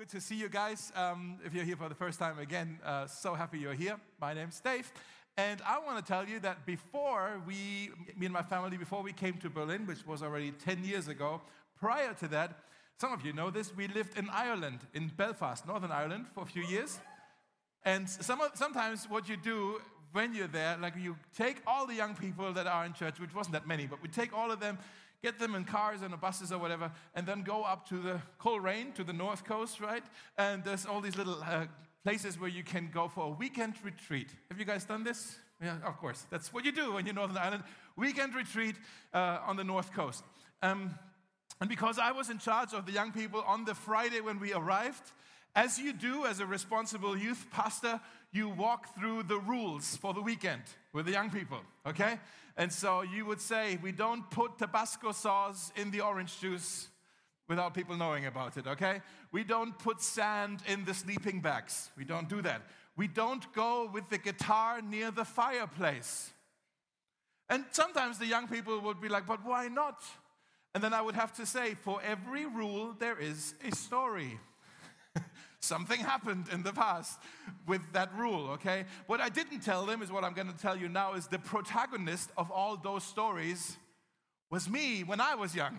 good to see you guys. Um, if you're here for the first time again, uh, so happy you're here. My name's Dave. And I want to tell you that before we, me and my family, before we came to Berlin, which was already 10 years ago, prior to that, some of you know this, we lived in Ireland, in Belfast, Northern Ireland, for a few years. And some, sometimes what you do when you're there, like you take all the young people that are in church, which wasn't that many, but we take all of them get them in cars and buses or whatever, and then go up to the Coleraine, to the north coast, right? And there's all these little uh, places where you can go for a weekend retreat. Have you guys done this? Yeah, of course. That's what you do when you're Northern Ireland. Weekend retreat uh, on the north coast. Um, and because I was in charge of the young people on the Friday when we arrived, as you do as a responsible youth pastor, you walk through the rules for the weekend with the young people, okay? And so you would say, we don't put Tabasco sauce in the orange juice without people knowing about it, okay? We don't put sand in the sleeping bags. We don't do that. We don't go with the guitar near the fireplace. And sometimes the young people would be like, but why not? And then I would have to say, for every rule, there is a story. Something happened in the past with that rule, okay? What I didn't tell them is what I'm gonna tell you now is the protagonist of all those stories was me when I was young.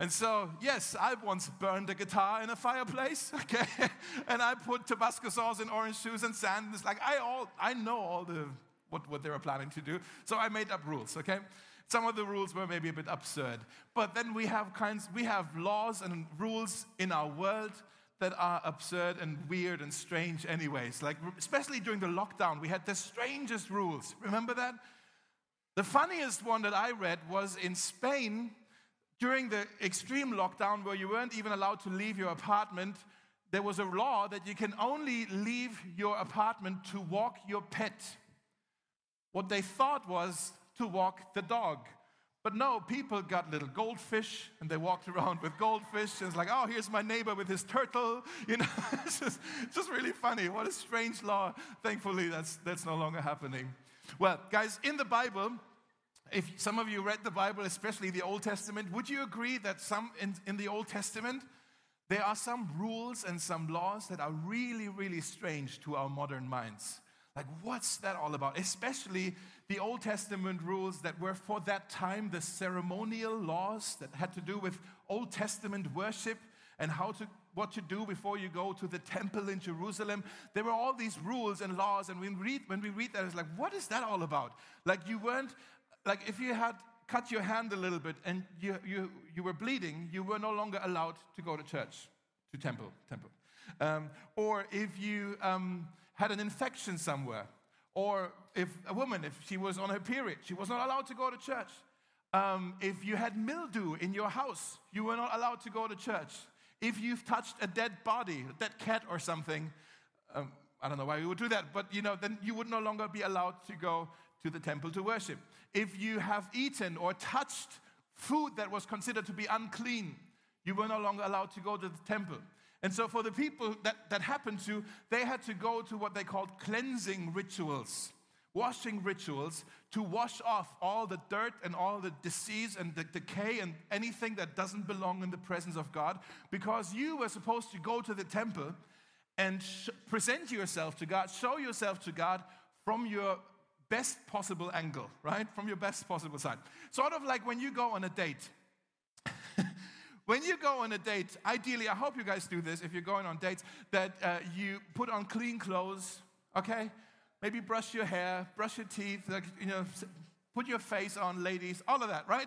And so, yes, I once burned a guitar in a fireplace, okay? and I put Tabasco sauce in orange juice and sand. It's like I all I know all the what, what they were planning to do. So I made up rules, okay? Some of the rules were maybe a bit absurd. But then we have kinds, we have laws and rules in our world that are absurd and weird and strange, anyways. Like, especially during the lockdown, we had the strangest rules. Remember that? The funniest one that I read was in Spain during the extreme lockdown, where you weren't even allowed to leave your apartment. There was a law that you can only leave your apartment to walk your pet. What they thought was to walk the dog. But no, people got little goldfish and they walked around with goldfish. And it's like, oh, here's my neighbor with his turtle. You know, it's just, just really funny. What a strange law. Thankfully, that's, that's no longer happening. Well, guys, in the Bible, if some of you read the Bible, especially the Old Testament, would you agree that some in, in the Old Testament, there are some rules and some laws that are really, really strange to our modern minds? Like, what's that all about? Especially the Old Testament rules that were for that time the ceremonial laws that had to do with Old Testament worship and how to what to do before you go to the temple in Jerusalem. There were all these rules and laws, and when we read, when we read that, it's like, what is that all about? Like you weren't like if you had cut your hand a little bit and you, you, you were bleeding, you were no longer allowed to go to church, to temple, temple. Um, or if you um, had an infection somewhere, or if a woman, if she was on her period, she was not allowed to go to church. Um, if you had mildew in your house, you were not allowed to go to church. If you've touched a dead body, a dead cat or something, um, I don't know why we would do that, but you know, then you would no longer be allowed to go to the temple to worship. If you have eaten or touched food that was considered to be unclean, you were no longer allowed to go to the temple. And so, for the people that, that happened to, they had to go to what they called cleansing rituals, washing rituals, to wash off all the dirt and all the disease and the decay and anything that doesn't belong in the presence of God, because you were supposed to go to the temple and sh- present yourself to God, show yourself to God from your best possible angle, right? From your best possible side. Sort of like when you go on a date. When you go on a date, ideally, I hope you guys do this if you're going on dates, that uh, you put on clean clothes, okay? Maybe brush your hair, brush your teeth, like, you know, put your face on, ladies, all of that, right?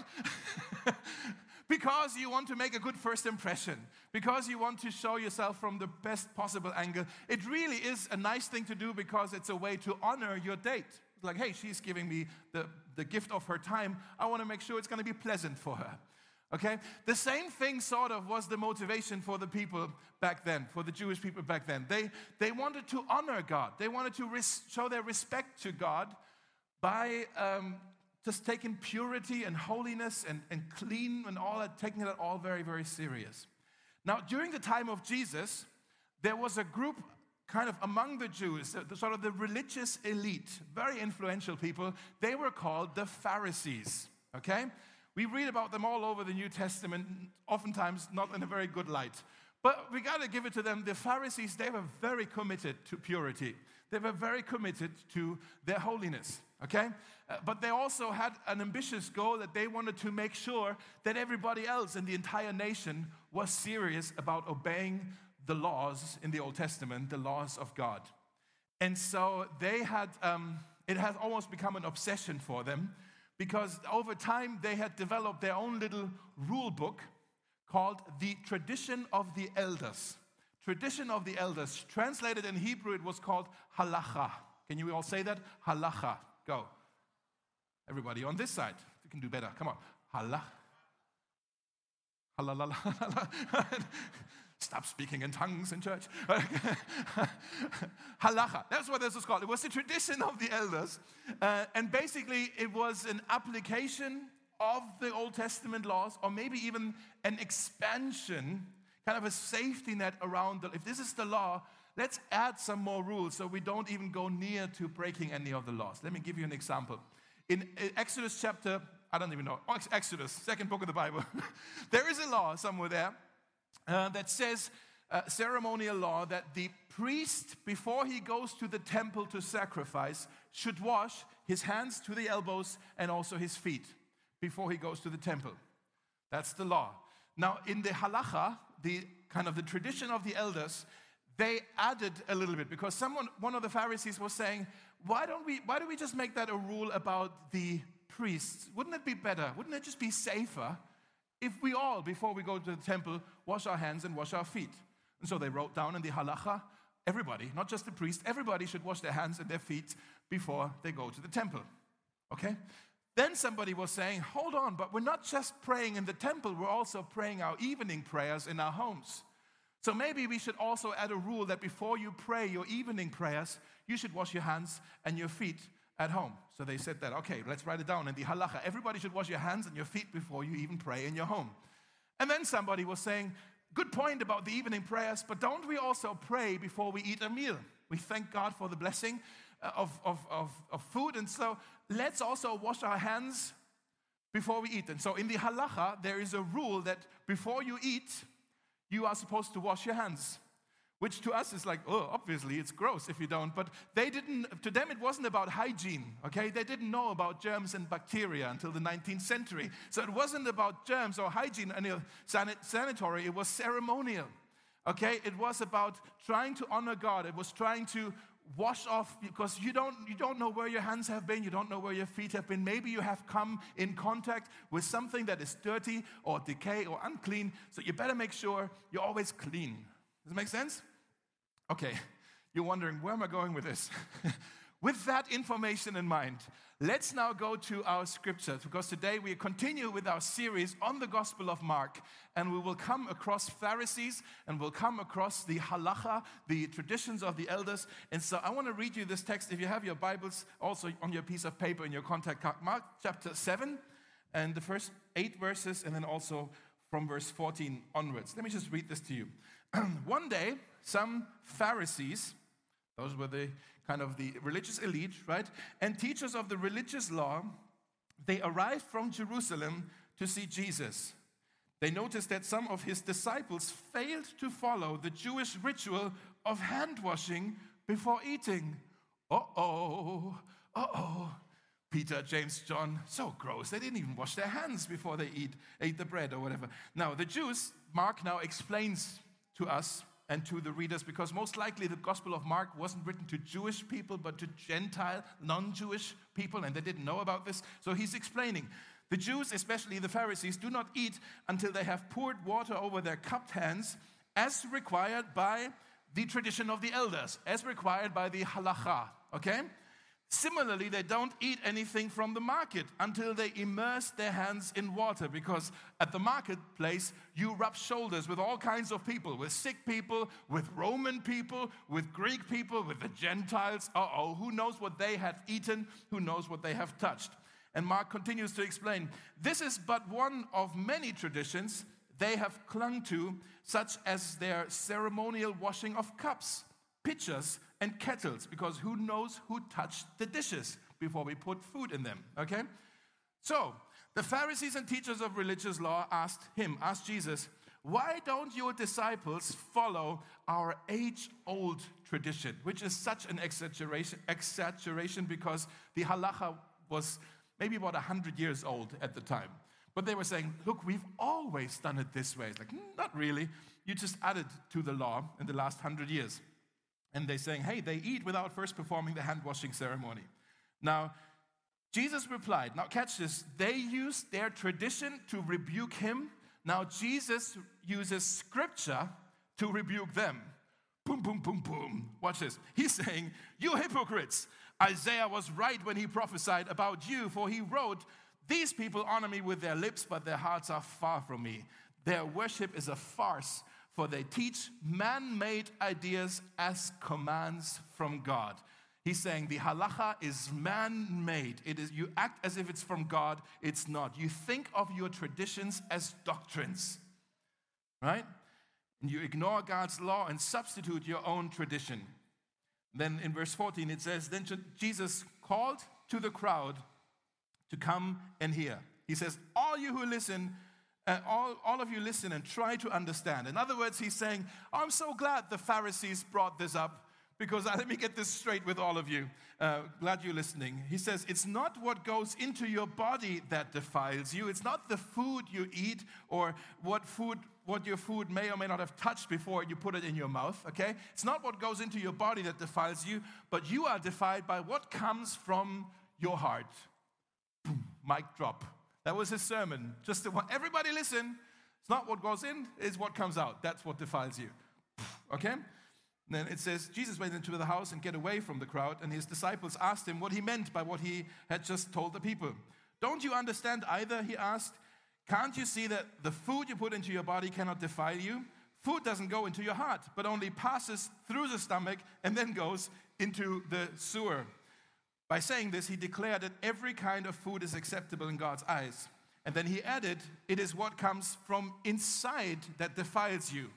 because you want to make a good first impression, because you want to show yourself from the best possible angle. It really is a nice thing to do because it's a way to honor your date. Like, hey, she's giving me the, the gift of her time. I want to make sure it's going to be pleasant for her. Okay? The same thing sort of was the motivation for the people back then, for the Jewish people back then. They, they wanted to honor God, they wanted to res- show their respect to God by um, just taking purity and holiness and, and clean and all that, taking that all very, very serious. Now, during the time of Jesus, there was a group kind of among the Jews, the, sort of the religious elite, very influential people, they were called the Pharisees. Okay? We read about them all over the New Testament, oftentimes not in a very good light. But we got to give it to them. The Pharisees, they were very committed to purity. They were very committed to their holiness, okay? Uh, but they also had an ambitious goal that they wanted to make sure that everybody else in the entire nation was serious about obeying the laws in the Old Testament, the laws of God. And so they had, um, it has almost become an obsession for them because over time they had developed their own little rule book called the Tradition of the Elders. Tradition of the Elders. Translated in Hebrew, it was called halacha. Can you all say that? Halacha. Go. Everybody on this side. You can do better. Come on. Halach. Halalala. Stop speaking in tongues in church. Halacha. That's what this was called. It was the tradition of the elders. Uh, and basically, it was an application of the Old Testament laws, or maybe even an expansion, kind of a safety net around the. If this is the law, let's add some more rules so we don't even go near to breaking any of the laws. Let me give you an example. In Exodus chapter, I don't even know, Exodus, second book of the Bible, there is a law somewhere there uh, that says, uh, ceremonial law, that the priest, before he goes to the temple to sacrifice, should wash his hands to the elbows and also his feet before he goes to the temple. That's the law. Now, in the halacha, the kind of the tradition of the elders, they added a little bit because someone, one of the Pharisees was saying, why don't we, why don't we just make that a rule about the priests? Wouldn't it be better? Wouldn't it just be safer if we all, before we go to the temple, wash our hands and wash our feet. And so they wrote down in the halacha, everybody, not just the priest, everybody should wash their hands and their feet before they go to the temple. Okay? Then somebody was saying, hold on, but we're not just praying in the temple, we're also praying our evening prayers in our homes. So maybe we should also add a rule that before you pray your evening prayers, you should wash your hands and your feet at home. So they said that, okay, let's write it down in the halacha. Everybody should wash your hands and your feet before you even pray in your home. And then somebody was saying, good point about the evening prayers, but don't we also pray before we eat a meal? We thank God for the blessing uh, of, of, of, of food. And so let's also wash our hands before we eat. And so in the halacha, there is a rule that before you eat, you are supposed to wash your hands which to us is like, oh, obviously it's gross if you don't. But they didn't, to them it wasn't about hygiene, okay? They didn't know about germs and bacteria until the 19th century. So it wasn't about germs or hygiene and sanitary, it was ceremonial, okay? It was about trying to honor God, it was trying to wash off because you don't you don't know where your hands have been you don't know where your feet have been maybe you have come in contact with something that is dirty or decay or unclean so you better make sure you're always clean does it make sense Okay, you're wondering, where am I going with this? with that information in mind, let's now go to our scriptures because today we continue with our series on the Gospel of Mark and we will come across Pharisees and we'll come across the halacha, the traditions of the elders. And so I want to read you this text. If you have your Bibles also on your piece of paper in your contact card, Mark chapter 7 and the first eight verses, and then also from verse 14 onwards. Let me just read this to you. One day, some Pharisees, those were the kind of the religious elite, right? And teachers of the religious law, they arrived from Jerusalem to see Jesus. They noticed that some of his disciples failed to follow the Jewish ritual of hand washing before eating. Uh oh, uh oh. Peter, James, John, so gross. They didn't even wash their hands before they eat, ate the bread or whatever. Now, the Jews, Mark now explains to us and to the readers because most likely the Gospel of Mark wasn't written to Jewish people but to Gentile, non Jewish people, and they didn't know about this. So he's explaining. The Jews, especially the Pharisees, do not eat until they have poured water over their cupped hands, as required by the tradition of the elders, as required by the halacha. Okay? Similarly, they don't eat anything from the market until they immerse their hands in water because at the marketplace you rub shoulders with all kinds of people, with sick people, with Roman people, with Greek people, with the Gentiles. Uh oh, who knows what they have eaten? Who knows what they have touched? And Mark continues to explain this is but one of many traditions they have clung to, such as their ceremonial washing of cups, pitchers, and kettles because who knows who touched the dishes before we put food in them, okay? So, the Pharisees and teachers of religious law asked him, asked Jesus, Why don't your disciples follow our age old tradition, which is such an exaggeration, exaggeration because the halacha was maybe about 100 years old at the time. But they were saying, look, we've always done it this way. It's like, mm, not really. You just added to the law in the last 100 years. And they're saying, hey, they eat without first performing the hand washing ceremony. Now, Jesus replied, now catch this, they used their tradition to rebuke him. Now, Jesus uses scripture to rebuke them. Boom, boom, boom, boom. Watch this. He's saying, You hypocrites, Isaiah was right when he prophesied about you, for he wrote, These people honor me with their lips, but their hearts are far from me. Their worship is a farce, for they teach man made ideas as commands from God. He's saying the halacha is man made. It is, you act as if it's from God, it's not. You think of your traditions as doctrines, right? And you ignore God's law and substitute your own tradition. Then in verse 14 it says, Then Jesus called to the crowd to come and hear. He says, All you who listen, uh, all, all of you listen and try to understand. In other words, he's saying, I'm so glad the Pharisees brought this up because uh, let me get this straight with all of you. Uh, glad you're listening. He says, It's not what goes into your body that defiles you. It's not the food you eat or what food what your food may or may not have touched before you put it in your mouth, okay? It's not what goes into your body that defiles you, but you are defiled by what comes from your heart. Boom, mic drop. That was his sermon. Just to, everybody listen. It's not what goes in, it's what comes out. That's what defiles you. Okay? And then it says, Jesus went into the house and get away from the crowd, and his disciples asked him what he meant by what he had just told the people. Don't you understand either? He asked. Can't you see that the food you put into your body cannot defile you? Food doesn't go into your heart, but only passes through the stomach and then goes into the sewer. By saying this, he declared that every kind of food is acceptable in God's eyes. And then he added, It is what comes from inside that defiles you.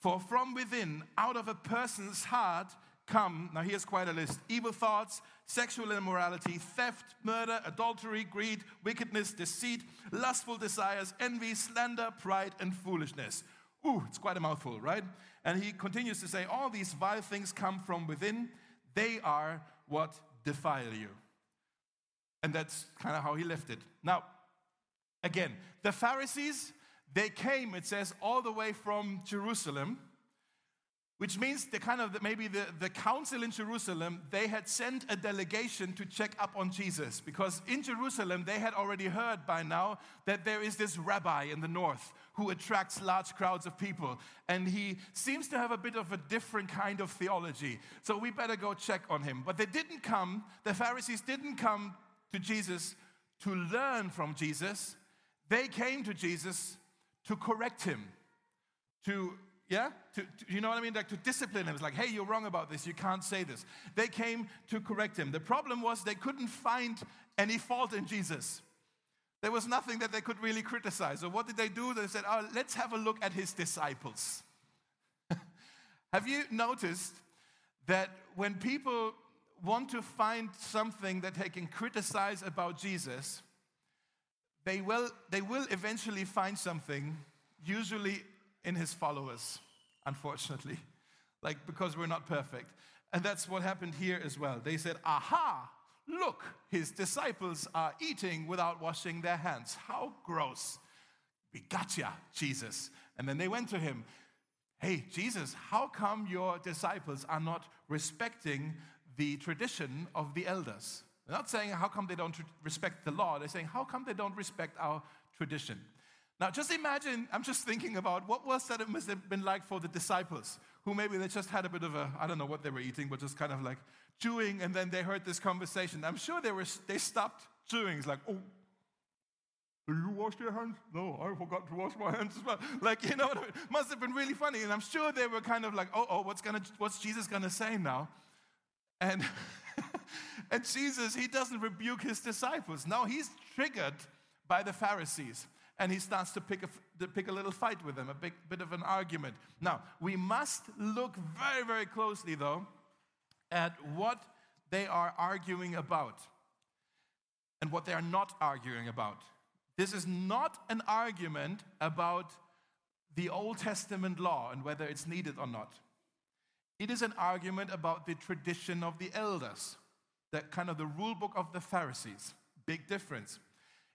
For from within, out of a person's heart, come, now here's quite a list evil thoughts, sexual immorality, theft, murder, adultery, greed, wickedness, deceit, lustful desires, envy, slander, pride, and foolishness. Ooh, it's quite a mouthful, right? And he continues to say, All these vile things come from within, they are what defile you. And that's kind of how he left it. Now, again, the Pharisees, they came, it says, all the way from Jerusalem which means the kind of the, maybe the, the council in Jerusalem, they had sent a delegation to check up on Jesus because in Jerusalem they had already heard by now that there is this rabbi in the north who attracts large crowds of people. And he seems to have a bit of a different kind of theology. So we better go check on him. But they didn't come, the Pharisees didn't come to Jesus to learn from Jesus, they came to Jesus to correct him, to yeah? To, to, you know what I mean? Like to discipline him. It's like, hey, you're wrong about this. You can't say this. They came to correct him. The problem was they couldn't find any fault in Jesus. There was nothing that they could really criticize. So what did they do? They said, oh, let's have a look at his disciples. have you noticed that when people want to find something that they can criticize about Jesus, they will, they will eventually find something, usually in his followers, unfortunately. Like, because we're not perfect. And that's what happened here as well. They said, Aha, look, his disciples are eating without washing their hands. How gross. We gotcha, Jesus. And then they went to him, Hey, Jesus, how come your disciples are not respecting the tradition of the elders? They're not saying how come they don't respect the law, they're saying how come they don't respect our tradition. Now, just imagine, I'm just thinking about what was that it must have been like for the disciples, who maybe they just had a bit of a, I don't know what they were eating, but just kind of like chewing, and then they heard this conversation. I'm sure they, were, they stopped chewing. It's like, oh, did you wash your hands? No, I forgot to wash my hands as well. Like, you know, it must have been really funny. And I'm sure they were kind of like, oh, oh, what's, gonna, what's Jesus going to say now? And, and Jesus, he doesn't rebuke his disciples. No, he's triggered by the Pharisees and he starts to pick a, pick a little fight with them, a big, bit of an argument. Now, we must look very, very closely, though, at what they are arguing about and what they are not arguing about. This is not an argument about the Old Testament law and whether it's needed or not. It is an argument about the tradition of the elders, that kind of the rule book of the Pharisees. Big difference.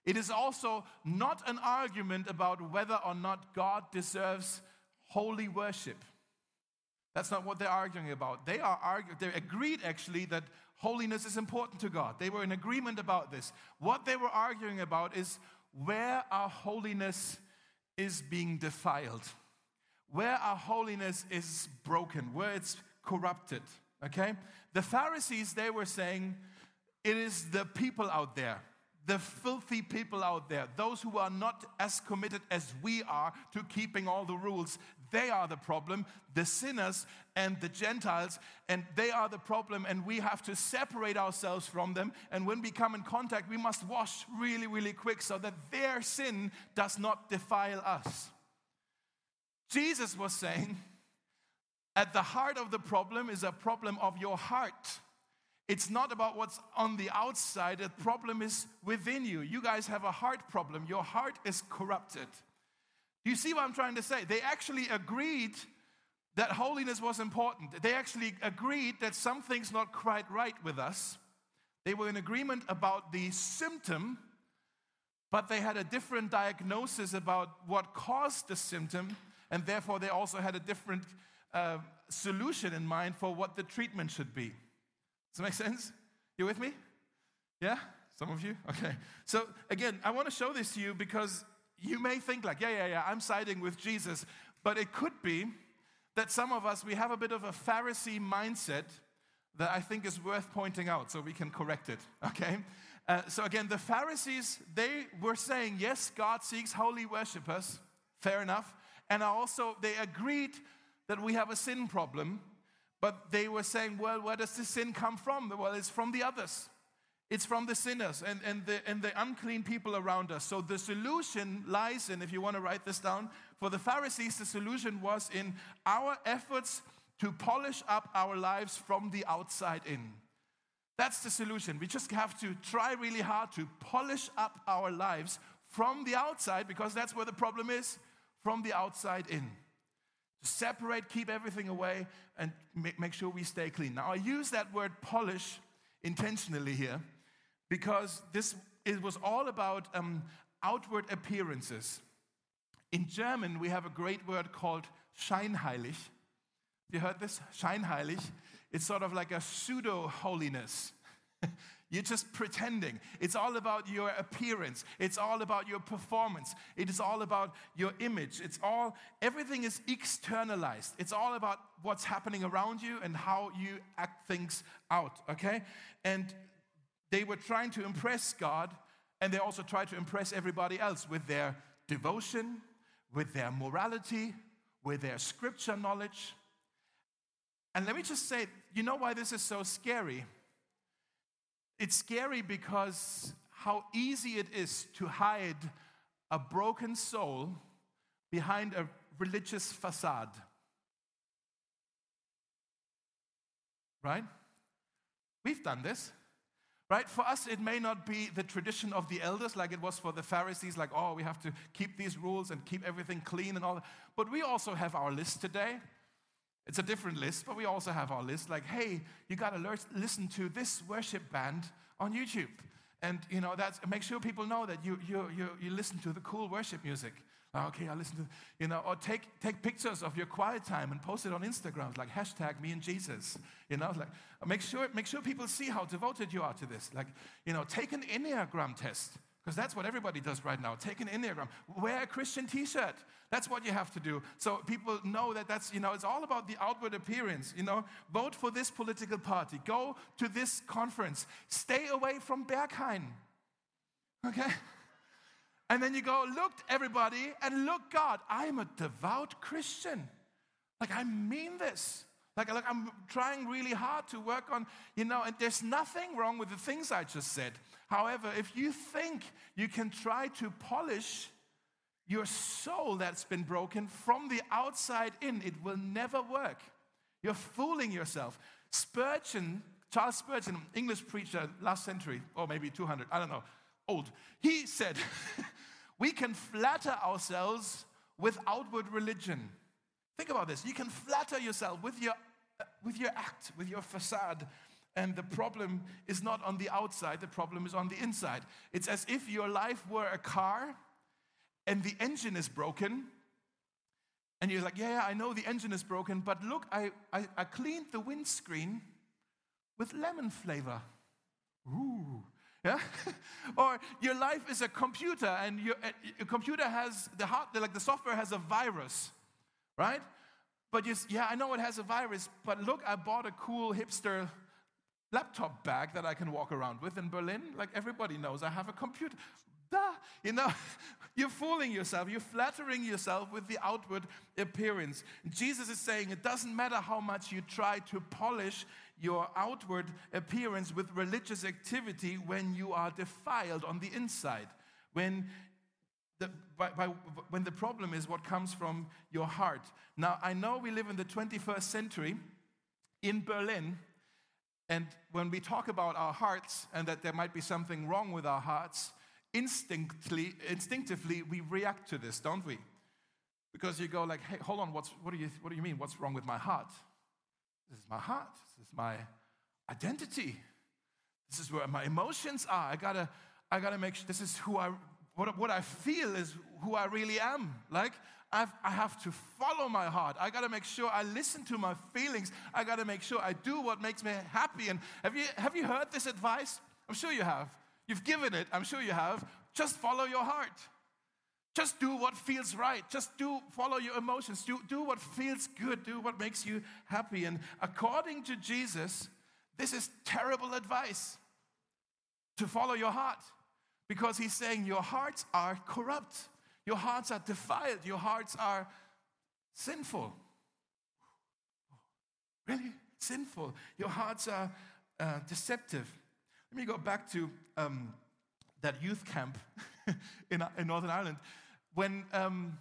It is also not an argument about whether or not God deserves holy worship. That's not what they're arguing about. They are arguing, they agreed actually that holiness is important to God. They were in agreement about this. What they were arguing about is where our holiness is being defiled, where our holiness is broken, where it's corrupted. Okay? The Pharisees, they were saying, it is the people out there the filthy people out there, those who are not as committed as we are to keeping all the rules, they are the problem. The sinners and the Gentiles, and they are the problem, and we have to separate ourselves from them. And when we come in contact, we must wash really, really quick so that their sin does not defile us. Jesus was saying, at the heart of the problem is a problem of your heart. It's not about what's on the outside, the problem is within you. You guys have a heart problem. Your heart is corrupted. You see what I'm trying to say? They actually agreed that holiness was important. They actually agreed that something's not quite right with us. They were in agreement about the symptom, but they had a different diagnosis about what caused the symptom, and therefore they also had a different uh, solution in mind for what the treatment should be. Does that make sense? You with me? Yeah? Some of you? Okay. So again, I want to show this to you because you may think like, yeah, yeah, yeah, I'm siding with Jesus. But it could be that some of us, we have a bit of a Pharisee mindset that I think is worth pointing out so we can correct it, okay? Uh, so again, the Pharisees, they were saying, yes, God seeks holy worshippers, fair enough. And also, they agreed that we have a sin problem, but they were saying, well, where does the sin come from? Well, it's from the others. It's from the sinners and, and, the, and the unclean people around us. So the solution lies in, if you want to write this down, for the Pharisees, the solution was in our efforts to polish up our lives from the outside in. That's the solution. We just have to try really hard to polish up our lives from the outside because that's where the problem is from the outside in separate, keep everything away, and make sure we stay clean. Now, I use that word polish intentionally here because this it was all about um, outward appearances. In German, we have a great word called scheinheilig. You heard this? Scheinheilig. It's sort of like a pseudo holiness. You're just pretending. It's all about your appearance. It's all about your performance. It is all about your image. It's all, everything is externalized. It's all about what's happening around you and how you act things out, okay? And they were trying to impress God, and they also tried to impress everybody else with their devotion, with their morality, with their scripture knowledge. And let me just say, you know why this is so scary? It's scary because how easy it is to hide a broken soul behind a religious facade. Right? We've done this. Right? For us, it may not be the tradition of the elders like it was for the Pharisees, like, oh, we have to keep these rules and keep everything clean and all that. But we also have our list today. It's a different list, but we also have our list like, hey, you got to listen to this worship band on YouTube. And, you know, that's, make sure people know that you, you, you, you listen to the cool worship music. Okay, I listen to, you know, or take, take pictures of your quiet time and post it on Instagram, like hashtag me and Jesus. You know, like make sure, make sure people see how devoted you are to this. Like, you know, take an Enneagram test. Because that's what everybody does right now. Take an Enneagram. Wear a Christian t shirt. That's what you have to do. So people know that that's, you know, it's all about the outward appearance. You know, vote for this political party. Go to this conference. Stay away from Berghain. Okay? And then you go, look, everybody, and look, God, I'm a devout Christian. Like, I mean this. Like, like I'm trying really hard to work on, you know, and there's nothing wrong with the things I just said. However, if you think you can try to polish your soul that's been broken from the outside in, it will never work. You're fooling yourself. Spurgeon, Charles Spurgeon, English preacher last century, or maybe 200, I don't know, old, he said, We can flatter ourselves with outward religion. Think about this. You can flatter yourself with your, with your act, with your facade. And the problem is not on the outside, the problem is on the inside. It's as if your life were a car and the engine is broken. And you're like, yeah, yeah, I know the engine is broken, but look, I, I, I cleaned the windscreen with lemon flavor. Ooh, yeah? or your life is a computer and your, uh, your computer has the hard, like the software has a virus, right? But you, yeah, I know it has a virus, but look, I bought a cool hipster laptop bag that I can walk around with in Berlin. Like everybody knows, I have a computer. Duh, you know, you're fooling yourself. You're flattering yourself with the outward appearance. Jesus is saying it doesn't matter how much you try to polish your outward appearance with religious activity when you are defiled on the inside. When the, by, by, when the problem is what comes from your heart. Now, I know we live in the 21st century in Berlin, and when we talk about our hearts and that there might be something wrong with our hearts, instinctively, instinctively we react to this, don't we? Because you go like, hey, hold on, what's, what, do you, what do you mean? What's wrong with my heart? This is my heart. This is my identity. This is where my emotions are. I gotta, I gotta make sure this is who I, what, what I feel is who I really am. Like, I've, I have to follow my heart. I gotta make sure I listen to my feelings. I gotta make sure I do what makes me happy. And have you, have you heard this advice? I'm sure you have. You've given it, I'm sure you have. Just follow your heart. Just do what feels right. Just do follow your emotions. Do, do what feels good. Do what makes you happy. And according to Jesus, this is terrible advice to follow your heart because he's saying your hearts are corrupt. Your hearts are defiled. Your hearts are sinful. Really? Sinful. Your hearts are uh, deceptive. Let me go back to um, that youth camp in, in Northern Ireland when, um,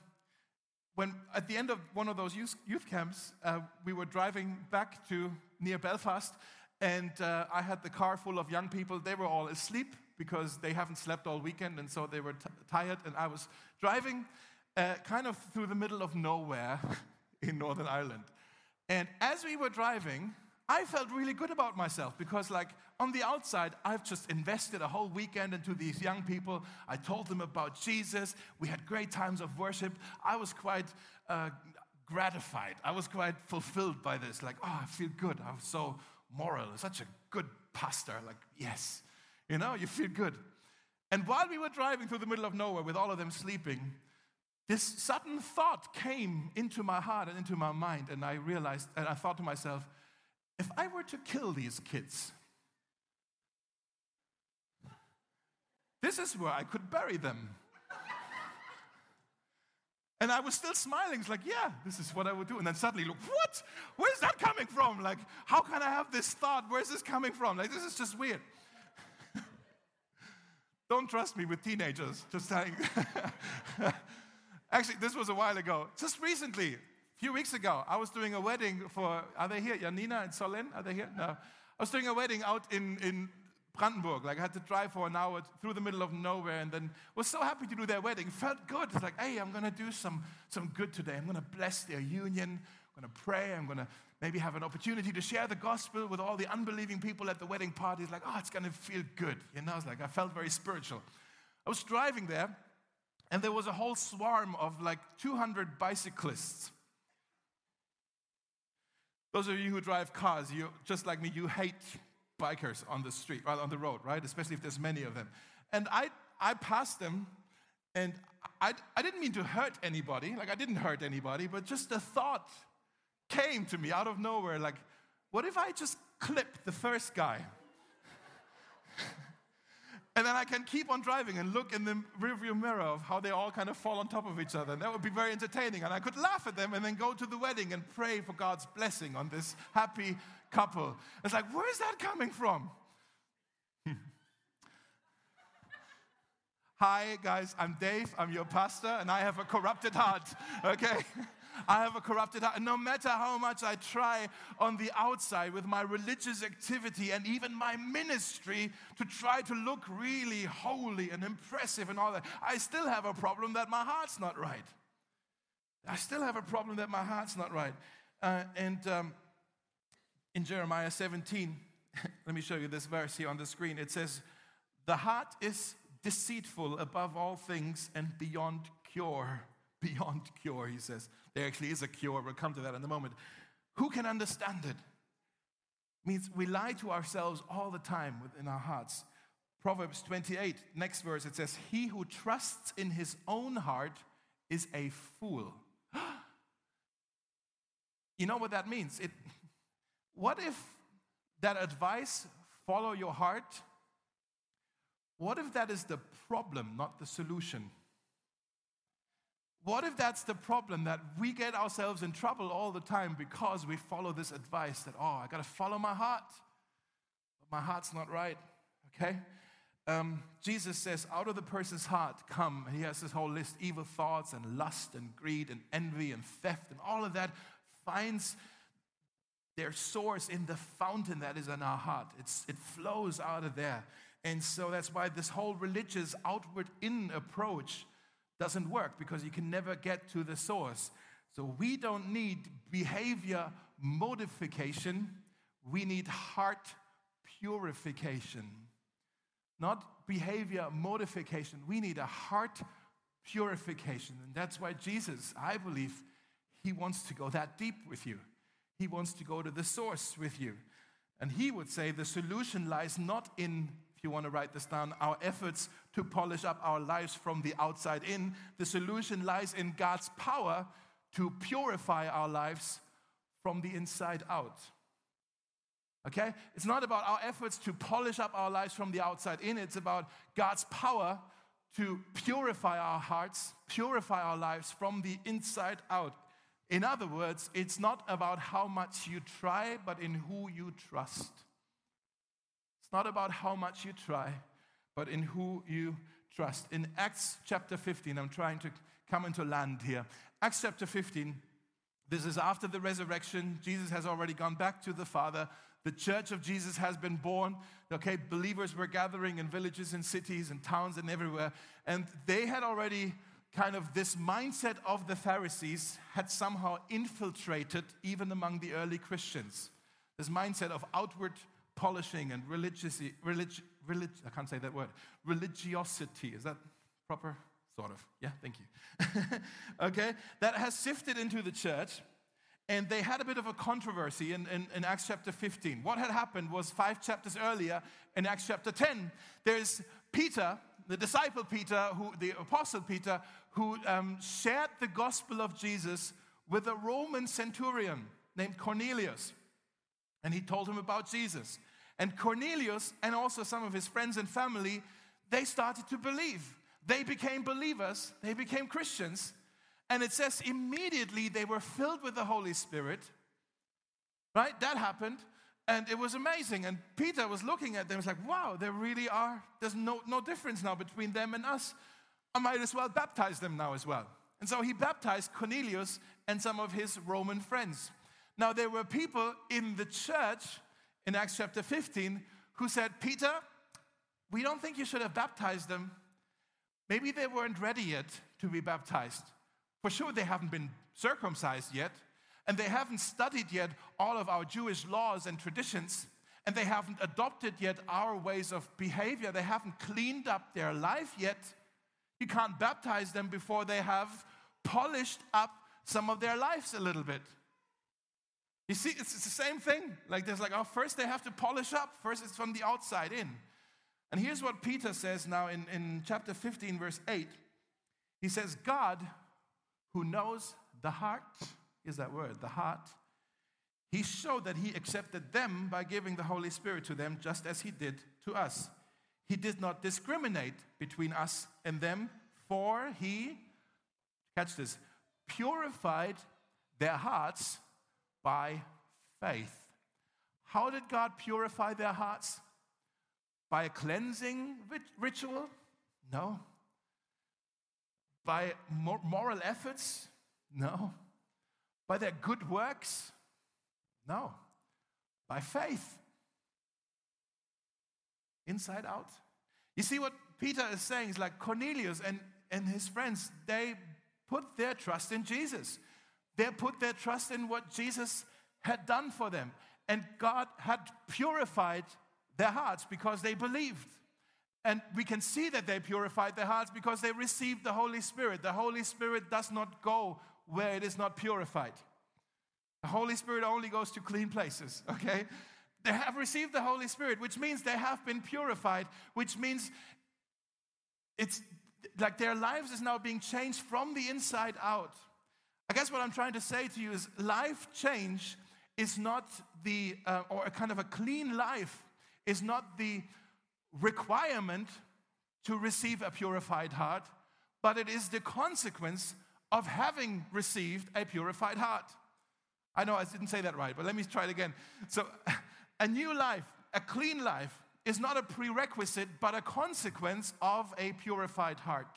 when at the end of one of those youth, youth camps, uh, we were driving back to near Belfast, and uh, I had the car full of young people. They were all asleep because they haven't slept all weekend, and so they were tired. And I was driving uh, kind of through the middle of nowhere in Northern Ireland. And as we were driving, I felt really good about myself because, like, on the outside, I've just invested a whole weekend into these young people. I told them about Jesus. We had great times of worship. I was quite uh, gratified. I was quite fulfilled by this. Like, oh, I feel good. I'm so moral. Such a good pastor. Like, yes. You know, you feel good. And while we were driving through the middle of nowhere with all of them sleeping, this sudden thought came into my heart and into my mind. And I realized, and I thought to myself, if I were to kill these kids, this is where I could bury them. And I was still smiling. It's like, yeah, this is what I would do. And then suddenly, look, what? Where's that coming from? Like, how can I have this thought? Where's this coming from? Like, this is just weird. Don't trust me with teenagers. Just saying. Actually, this was a while ago. Just recently, a few weeks ago, I was doing a wedding for, are they here? Janina and Solin, are they here? No. I was doing a wedding out in, in Brandenburg. Like I had to drive for an hour through the middle of nowhere and then was so happy to do their wedding. Felt good. It's like, hey, I'm going to do some, some good today. I'm going to bless their union. I'm going to pray. I'm going to maybe have an opportunity to share the gospel with all the unbelieving people at the wedding party. It's like, oh, it's going to feel good. You know, it's like I felt very spiritual. I was driving there and there was a whole swarm of like 200 bicyclists those of you who drive cars, you just like me, you hate bikers on the street, on the road, right? Especially if there's many of them. And I, I passed them, and I, I didn't mean to hurt anybody. Like I didn't hurt anybody, but just the thought came to me out of nowhere. Like, what if I just clip the first guy? And then I can keep on driving and look in the rearview mirror of how they all kind of fall on top of each other. And that would be very entertaining. And I could laugh at them and then go to the wedding and pray for God's blessing on this happy couple. It's like, where is that coming from? Hi, guys, I'm Dave. I'm your pastor, and I have a corrupted heart, okay? I have a corrupted heart. No matter how much I try on the outside with my religious activity and even my ministry to try to look really holy and impressive and all that, I still have a problem that my heart's not right. I still have a problem that my heart's not right. Uh, and um, in Jeremiah 17, let me show you this verse here on the screen. It says, The heart is deceitful above all things and beyond cure. Beyond cure, he says. There actually is a cure. We'll come to that in a moment. Who can understand it? means we lie to ourselves all the time within our hearts. Proverbs 28, next verse, it says, He who trusts in his own heart is a fool. you know what that means? It, what if that advice, follow your heart, what if that is the problem, not the solution? What if that's the problem that we get ourselves in trouble all the time because we follow this advice that, oh, I got to follow my heart, but my heart's not right, okay? Um, Jesus says, out of the person's heart come, and he has this whole list evil thoughts and lust and greed and envy and theft and all of that finds their source in the fountain that is in our heart. It's, it flows out of there. And so that's why this whole religious outward in approach doesn't work because you can never get to the source. So we don't need behavior modification, we need heart purification. Not behavior modification, we need a heart purification. And that's why Jesus, I believe, he wants to go that deep with you. He wants to go to the source with you. And he would say the solution lies not in if you want to write this down, our efforts to polish up our lives from the outside in. The solution lies in God's power to purify our lives from the inside out. Okay? It's not about our efforts to polish up our lives from the outside in, it's about God's power to purify our hearts, purify our lives from the inside out. In other words, it's not about how much you try, but in who you trust. Not about how much you try, but in who you trust. In Acts chapter 15, I'm trying to come into land here. Acts chapter 15, this is after the resurrection. Jesus has already gone back to the Father. The church of Jesus has been born. Okay, believers were gathering in villages and cities and towns and everywhere. And they had already kind of this mindset of the Pharisees had somehow infiltrated even among the early Christians. This mindset of outward polishing and religiously, relig, relig, I can't say that word, religiosity. Is that proper? Sort of. Yeah, thank you. okay, that has sifted into the church. And they had a bit of a controversy in, in, in, Acts chapter 15. What had happened was five chapters earlier in Acts chapter 10, there's Peter, the disciple Peter, who, the apostle Peter, who um, shared the gospel of Jesus with a Roman centurion named Cornelius. And he told him about Jesus. And Cornelius and also some of his friends and family, they started to believe. They became believers, they became Christians. And it says immediately they were filled with the Holy Spirit. Right? That happened. And it was amazing. And Peter was looking at them, He's like, wow, there really are, there's no, no difference now between them and us. I might as well baptize them now as well. And so he baptized Cornelius and some of his Roman friends. Now, there were people in the church in Acts chapter 15 who said, Peter, we don't think you should have baptized them. Maybe they weren't ready yet to be baptized. For sure, they haven't been circumcised yet, and they haven't studied yet all of our Jewish laws and traditions, and they haven't adopted yet our ways of behavior. They haven't cleaned up their life yet. You can't baptize them before they have polished up some of their lives a little bit. You see, it's, it's the same thing. Like there's like, oh, first they have to polish up. First it's from the outside in. And here's what Peter says now in, in chapter 15, verse 8. He says, God, who knows the heart, is that word, the heart, he showed that he accepted them by giving the Holy Spirit to them, just as he did to us. He did not discriminate between us and them, for he, catch this, purified their hearts by faith. How did God purify their hearts? By a cleansing ritual? No. By moral efforts? No. By their good works? No. By faith. Inside out. You see what Peter is saying is like Cornelius and, and his friends, they put their trust in Jesus. They put their trust in what Jesus had done for them. And God had purified their hearts because they believed. And we can see that they purified their hearts because they received the Holy Spirit. The Holy Spirit does not go where it is not purified. The Holy Spirit only goes to clean places, okay? They have received the Holy Spirit, which means they have been purified, which means it's like their lives is now being changed from the inside out. I guess what I'm trying to say to you is life change is not the, uh, or a kind of a clean life is not the requirement to receive a purified heart, but it is the consequence of having received a purified heart. I know I didn't say that right, but let me try it again. So, a new life, a clean life, is not a prerequisite, but a consequence of a purified heart.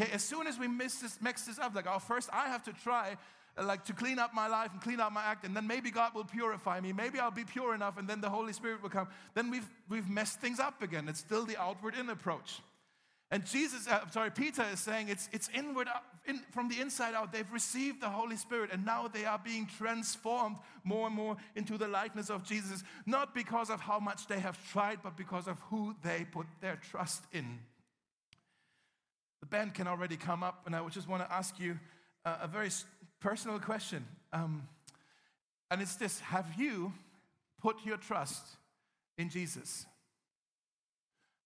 Okay, as soon as we mix this, mix this up, like, oh, first I have to try uh, like to clean up my life and clean up my act, and then maybe God will purify me. Maybe I'll be pure enough, and then the Holy Spirit will come. Then we've we've messed things up again. It's still the outward in approach. And Jesus, uh, sorry, Peter is saying it's it's inward up, in, from the inside out. They've received the Holy Spirit, and now they are being transformed more and more into the likeness of Jesus, not because of how much they have tried, but because of who they put their trust in. The band can already come up, and I just want to ask you a, a very personal question. Um, and it's this Have you put your trust in Jesus?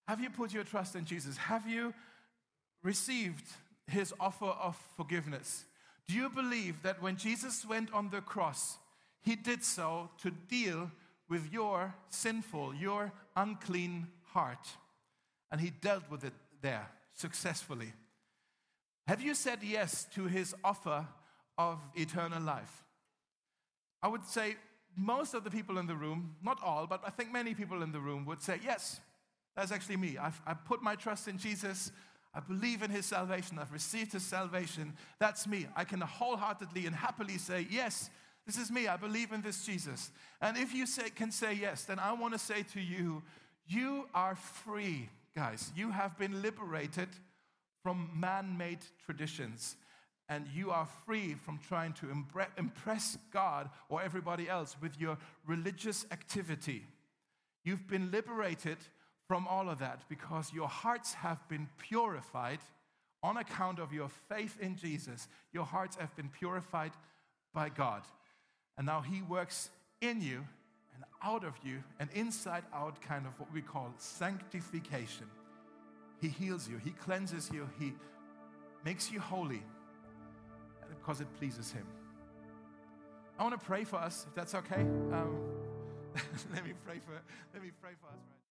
Have you put your trust in Jesus? Have you received his offer of forgiveness? Do you believe that when Jesus went on the cross, he did so to deal with your sinful, your unclean heart? And he dealt with it there successfully. Have you said yes to his offer of eternal life? I would say most of the people in the room, not all, but I think many people in the room would say, Yes, that's actually me. I've, i put my trust in Jesus. I believe in his salvation. I've received his salvation. That's me. I can wholeheartedly and happily say, Yes, this is me. I believe in this Jesus. And if you say, can say yes, then I want to say to you, you are free, guys. You have been liberated from man made traditions and you are free from trying to impress God or everybody else with your religious activity. You've been liberated from all of that because your hearts have been purified on account of your faith in Jesus. Your hearts have been purified by God. And now He works in you out of you, an inside out kind of what we call sanctification. He heals you, He cleanses you, He makes you holy because it pleases Him. I want to pray for us, if that's okay. Um, let me pray for let me pray for us. Right?